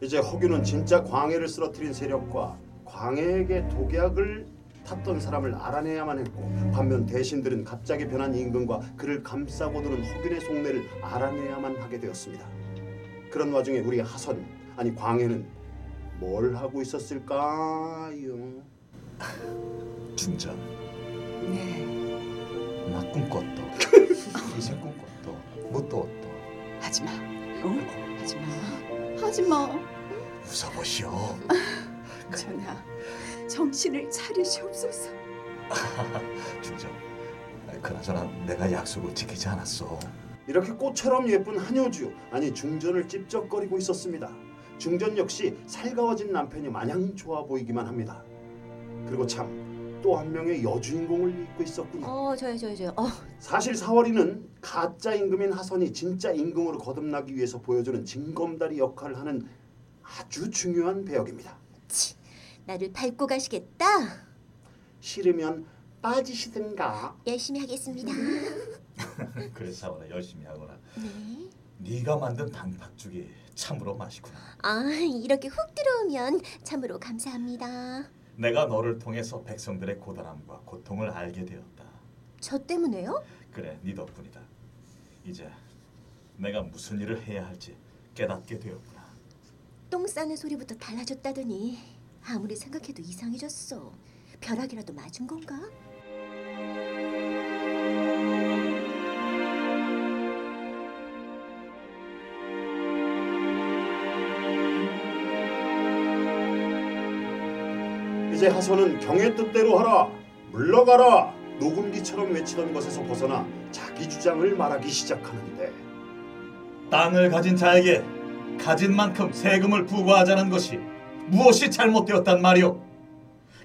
이제 허균은 진짜 광해를 쓰러뜨린 세력과 광해에게 독약을 탔던 사람을 알아내야만 했고 반면 대신들은 갑자기 변한 임금과 그를 감싸고 도는 허균의 속내를 알아내야만 하게 되었습니다. 그런 와중에 우리 하선 아니 광해는 뭘 하고 있었을까요? 중전 네. 나 꿈꿨다 이생 꿈꿨다 뭣도 없다 하지마. 어? 하지마. 하지 마. 웃어보시오 전하, 정신을 차리시옵소서. 중전 그나저나 내가 약속을 지키지 않았어 이렇게 꽃처럼 예쁜 한효주 아니 중전을 찝쩍거리고 있었습니다. 중전 역시 살가워진 남편이 마냥 좋아 보이기만 합니다. 그리고 참 또 한 명의 여주인공을 잊고 있었군요. 어 저요 저요 저요. 어 사실 사월이는 가짜 임금인 하선이 진짜 임금으로 거듭나기 위해서 보여주는 징검다리 역할을 하는 아주 중요한 배역입니다. 나를 밟고 가시겠다. 싫으면 빠지시든가. 열심히 하겠습니다. 그래서 사원아 열심히 하거라 네. 네가 만든 단팥죽이 참으로 맛있구나 아 이렇게 훅 들어오면 참으로 감사합니다. 내가 너를 통해서 백성들의 고단함과 고통을 알게 되었다 저 때문에요? 그래 네 덕분이다 이제 내가 무슨 일을 해야 할지 깨닫게 되었구나 똥 싸는 소리부터 달라졌다더니 아무리 생각해도 이상해졌어. 벼락이라도 맞은 건가? 이제 하선은 경의 뜻대로 하라 물러가라 녹음기처럼 외치던 것에서 벗어나 자기 주장을 말하기 시작하는데 땅을 가진 자에게 가진 만큼 세금을 부과하자는 것이 무엇이 잘못되었단 말이오?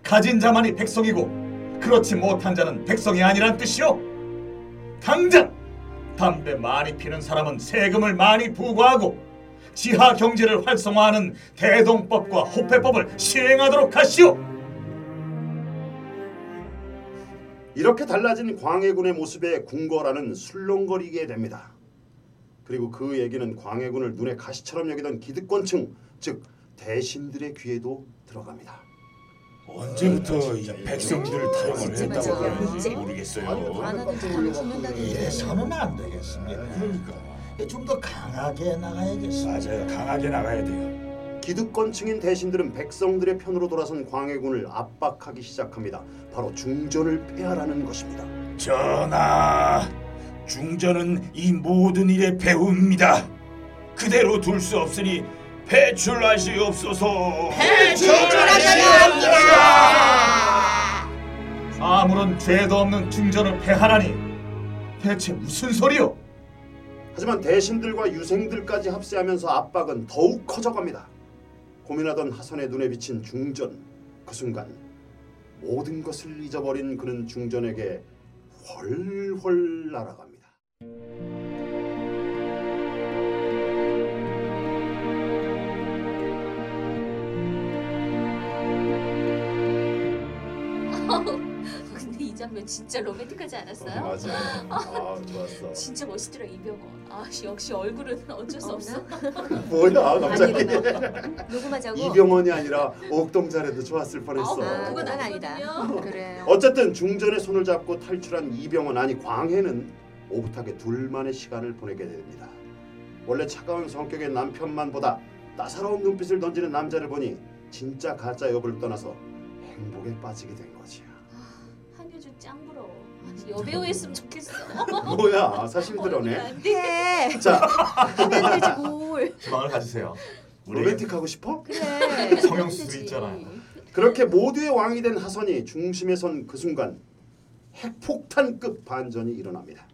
가진 자만이 백성이고 그렇지 못한 자는 백성이 아니란 뜻이오? 당장 담배 많이 피는 사람은 세금을 많이 부과하고 지하 경제를 활성화하는 대동법과 호패법을 시행하도록 하시오. 이렇게 달라진 광해군의 모습에 궁궐하는 술렁거리게 됩니다. 그리고 그 얘기는 광해군을 눈에 가시처럼 여기던 기득권층 즉 대신들의 귀에도 들어갑니다. 언제부터 이 백성들 타령을 진짜 했다고. 그러는지. 모르겠어요. 이래서는 안 되겠습니다. 그러니까 좀 더 강하게 나가야겠습니다. 맞아요. 강하게 나가야 돼요. 기득권층인 대신들은 백성들의 편으로 돌아선 광해군을 압박하기 시작합니다. 바로 중전을 폐하라는 것입니다. 전하, 중전은 이 모든 일의 배후입니다. 그대로 둘 수 없으니 배출하시옵소서. 아무런 죄도 없는 중전을 폐하라니 대체 무슨 소리요? 하지만 대신들과 유생들까지 합세하면서 압박은 더욱 커져갑니다. 고민하던 하선의 눈에 비친 중전 그 순간 모든 것을 잊어버린 그는 중전에게 훨훨 날아갑니다. 장면 진짜 로맨틱하지 않았어요? 맞아. 아 좋았어. 진짜 멋있더라 이병헌. 아 역시 얼굴은 어쩔 수 없어. 뭐야 갑자기. 녹음하자고. 이병헌이 아니라 옥동자래도 좋았을 뻔했어. 아, 그건 그건 아니다. 그래요. 어쨌든 중전의 손을 잡고 탈출한 이병헌 아니 광해는 오붓하게 둘만의 시간을 보내게 됩니다. 원래 차가운 성격의 남편만 보다 따사로운 눈빛을 던지는 남자를 보니 진짜 가짜 여부를 떠나서 행복에 빠지게 된 거지요. 아, 여배우였으면 좋겠어. 뭐야 사실 드러네. 안 돼. 해. 자 하면 되지 뭘. 희망을 가지세요. 우리 로맨틱하고 싶어? 그래. 성형수술 있잖아요. 그렇게 모두의 왕이 된 하선이 중심에 선 그 순간 핵폭탄급 반전이 일어납니다.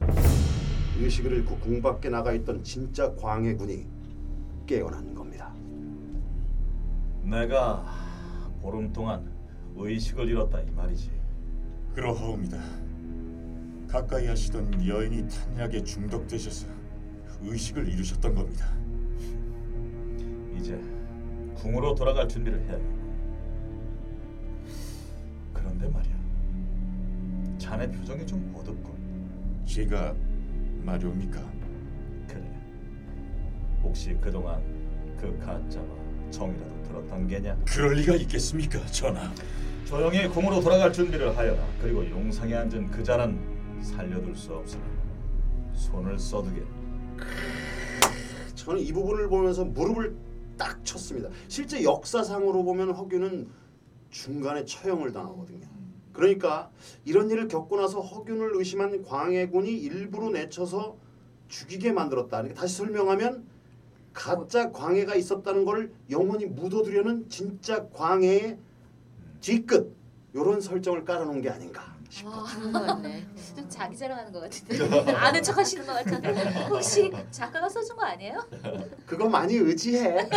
의식을 잃고 궁 밖에 나가 있던 진짜 광해군이 깨어난 겁니다. 내가 보름 동안 의식을 잃었다 이 말이지. 그러하옵니다. 가까이 하시던 여인이 탄약에 중독되셔서 의식을 잃으셨던 겁니다. 이제 궁으로 돌아갈 준비를 해야겠고. 그런데 말이야. 자네 표정이 좀 어둡군. 제가 말이옵니까? 그래. 혹시 그동안 그 가짜와 정이라도 들었던 게냐? 그럴 리가 있겠습니까, 전하? 조용히 궁으로 돌아갈 준비를 하여라. 그리고 용상에 앉은 그 자는 살려둘 수 없으니 손을 써두게. 저는 이 부분을 보면서 무릎을 딱 쳤습니다. 실제 역사상으로 보면 허균은 중간에 처형을 당하거든요. 그러니까 이런 일을 겪고 나서 허균을 의심한 광해군이 일부러 내쳐서 죽이게 만들었다. 다시 설명하면 가짜 광해가 있었다는 걸 영원히 묻어두려는 진짜 광해의 뒤끝 이런 설정을 깔아놓은 게 아닌가. 와, 맞네. 좀 자기 자랑하는 것 같은데 아는 척 하시는 것 같은데 혹시 작가가 써준 거 아니에요? 그거 많이 의지해.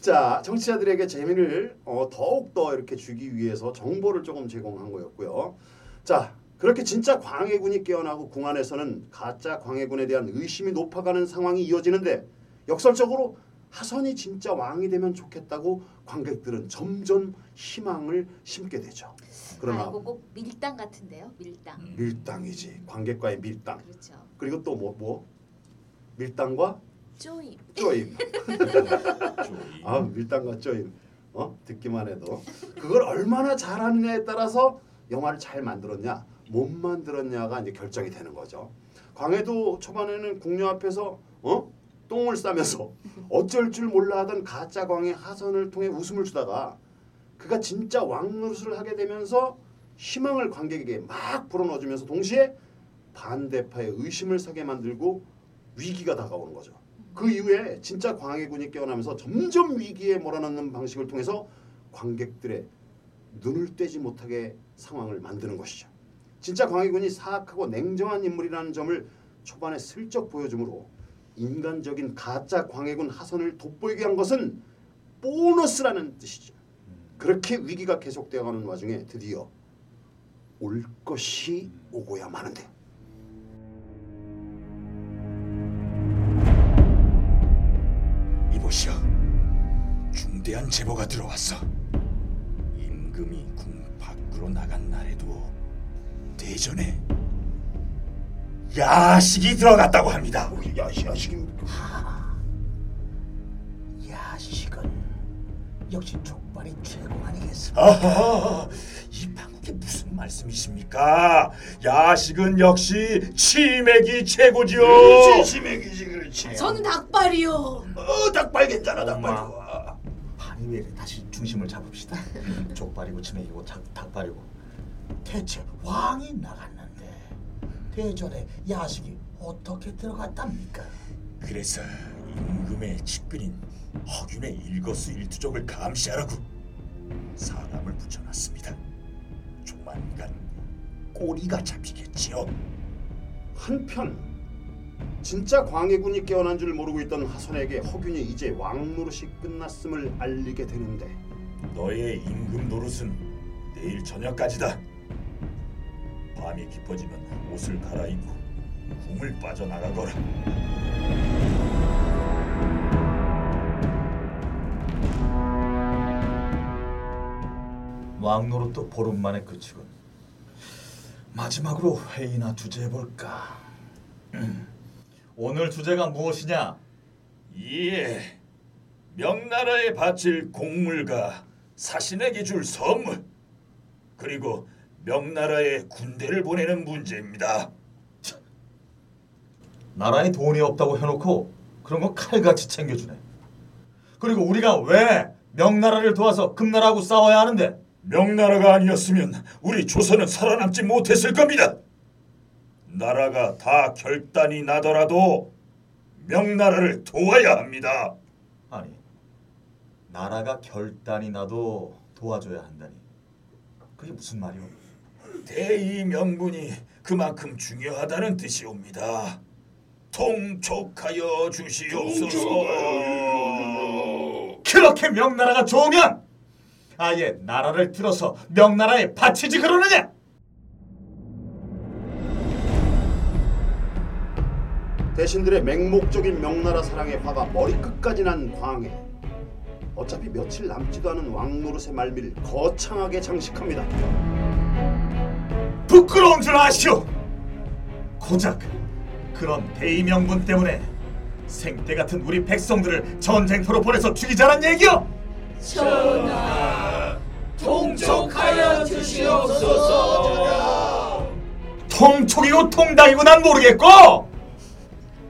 자, 정치자들에게 재미를 어, 더욱 더 이렇게 주기 위해서 정보를 조금 제공한 거였고요. 자, 그렇게 진짜 광해군이 깨어나고 궁 안에서는 가짜 광해군에 대한 의심이 높아가는 상황이 이어지는데 역설적으로 하선이 진짜 왕이 되면 좋겠다고 관객들은 점점 희망을 심게 되죠. 그러나 아, 이거 꼭 밀당 같은데요? 밀당. 밀당이지. 관객과의 밀당. 그렇죠. 그리고 또 뭐 뭐? 밀당과 쪼임. 쪼임. 조이. 아 밀당과 쪼임 어 듣기만 해도 그걸 얼마나 잘하느냐에 따라서 영화를 잘 만들었냐 못 만들었냐가 이제 결정이 되는 거죠. 광해도 초반에는 궁녀 앞에서 어 똥을 싸면서 어쩔 줄 몰라 하던 가짜 광해 하선을 통해 웃음을 주다가 그가 진짜 왕노릇을 하게 되면서 희망을 관객에게 막 불어넣어주면서 동시에 반대파의 의심을 사게 만들고 위기가 다가오는 거죠. 그 이후에 진짜 광해군이 깨어나면서 점점 위기에 몰아넣는 방식을 통해서 관객들의 눈을 떼지 못하게 상황을 만드는 것이죠. 진짜 광해군이 사악하고 냉정한 인물이라는 점을 초반에 슬쩍 보여주므로 인간적인 가짜 광해군 하선을 돋보이게 한 것은 보너스라는 뜻이죠. 그렇게 위기가 계속되어가는 와중에 드디어 올 것이 오고야 마는데 이보시오. 중대한 제보가 들어왔어. 임금이 궁 밖으로 나간 날에도 대전에 야식이 들어갔다고 합니다. 야시 야식입니까? 야식은 역시 족발이 최고 아니겠습니까? 아하, 이 방국이 무슨 말씀이십니까? 야식은 역시 치맥이 최고지요. 치맥이지 그렇지. 저는 닭발이요. 어 닭발 괜찮아 닭발. 좋아. 판이 왜? 다시 중심을 잡읍시다. 족발이고 치맥이고 닭, 닭발이고. 대체 왕이 나갔는데 대전에 야식이 어떻게 들어갔답니까? 그래서 임금의 측근인 허균의 일거수일투족을 감시하라고 사람을 붙여놨습니다. 조만간 꼬리가 잡히겠지요. 한편 진짜 광해군이 깨어난 줄 모르고 있던 하선에게 허균이 이제 왕 노릇이 끝났음을 알리게 되는데 너의 임금 노릇은 내일 저녁까지다. 밤이 깊어지면 옷을 갈아입고 궁을 빠져나가거라. 왕노릇도 보름 만에 그치군. 마지막으로 회의나 주제해 볼까. 오늘 주제가 무엇이냐? 예, 명나라에 바칠 공물과 사신에게 줄 선물 그리고 명나라에 군대를 보내는 문제입니다. 나라에 돈이 없다고 해놓고 그런 거 칼같이 챙겨주네. 그리고 우리가 왜 명나라를 도와서 금나라하고 싸워야 하는데? 명나라가 아니었으면 우리 조선은 살아남지 못했을 겁니다. 나라가 다 결단이 나더라도 명나라를 도와야 합니다. 아니 나라가 결단이 나도 도와줘야 한다니 그게 무슨 말이오? 대의 명분이 그만큼 중요하다는 뜻이옵니다. 통촉하여 주시옵소서. 그렇게 명나라가 좋으면 아예 나라를 들어서 명나라에 바치지 그러느냐? 대신들의 맹목적인 명나라 사랑의 화가 머리끝까지 난 광해 어차피 며칠 남지도 않은 왕노릇의 말미를 거창하게 장식합니다 부끄러운 줄 아시오. 고작 그런 대의 명분 때문에 생때 같은 우리 백성들을 전쟁터로 보내서 죽이자란 얘기요. 전하. 통촉하여 주시옵소서. 통촉이고 통닭이고 난 모르겠고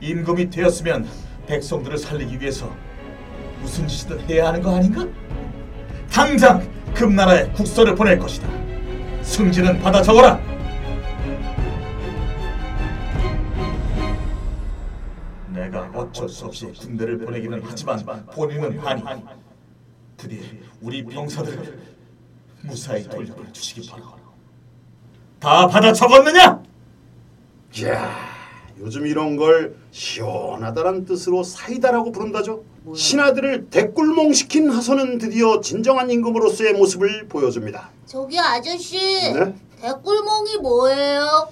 임금이 되었으면 백성들을 살리기 위해서 무슨 짓이든 해야 하는 거 아닌가? 당장 금나라에 국서를 보낼 것이다. 승진은 받아 적어라. 어쩔 수 없이 군대를 보내기는 하지만 본인은 하니 부디 우리 병사들을 무사히 돌려보내 주시기 바라고. 다 받아 적었느냐? 이야, 요즘 이런 걸 시원하다란 뜻으로 사이다라고 부른다죠. 신하들을 대꿀몽시킨 하선은 드디어 진정한 임금으로서의 모습을 보여줍니다. 저기 아저씨 네? 대꿀몽이 뭐예요?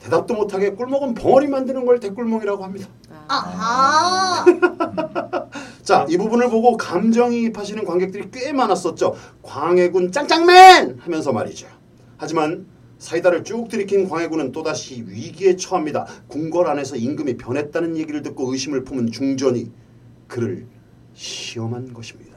대답도 못하게 꿀먹은 벙어리 만드는 걸 대꿀몽이라고 합니다. 아하 자, 이 부분을 보고 감정이입하시는 관객들이 꽤 많았었죠. 광해군 짱짱맨 하면서 말이죠. 하지만 사이다를 쭉 들이킨 광해군은 또다시 위기에 처합니다. 궁궐 안에서 임금이 변했다는 얘기를 듣고 의심을 품은 중전이 그를 시험한 것입니다.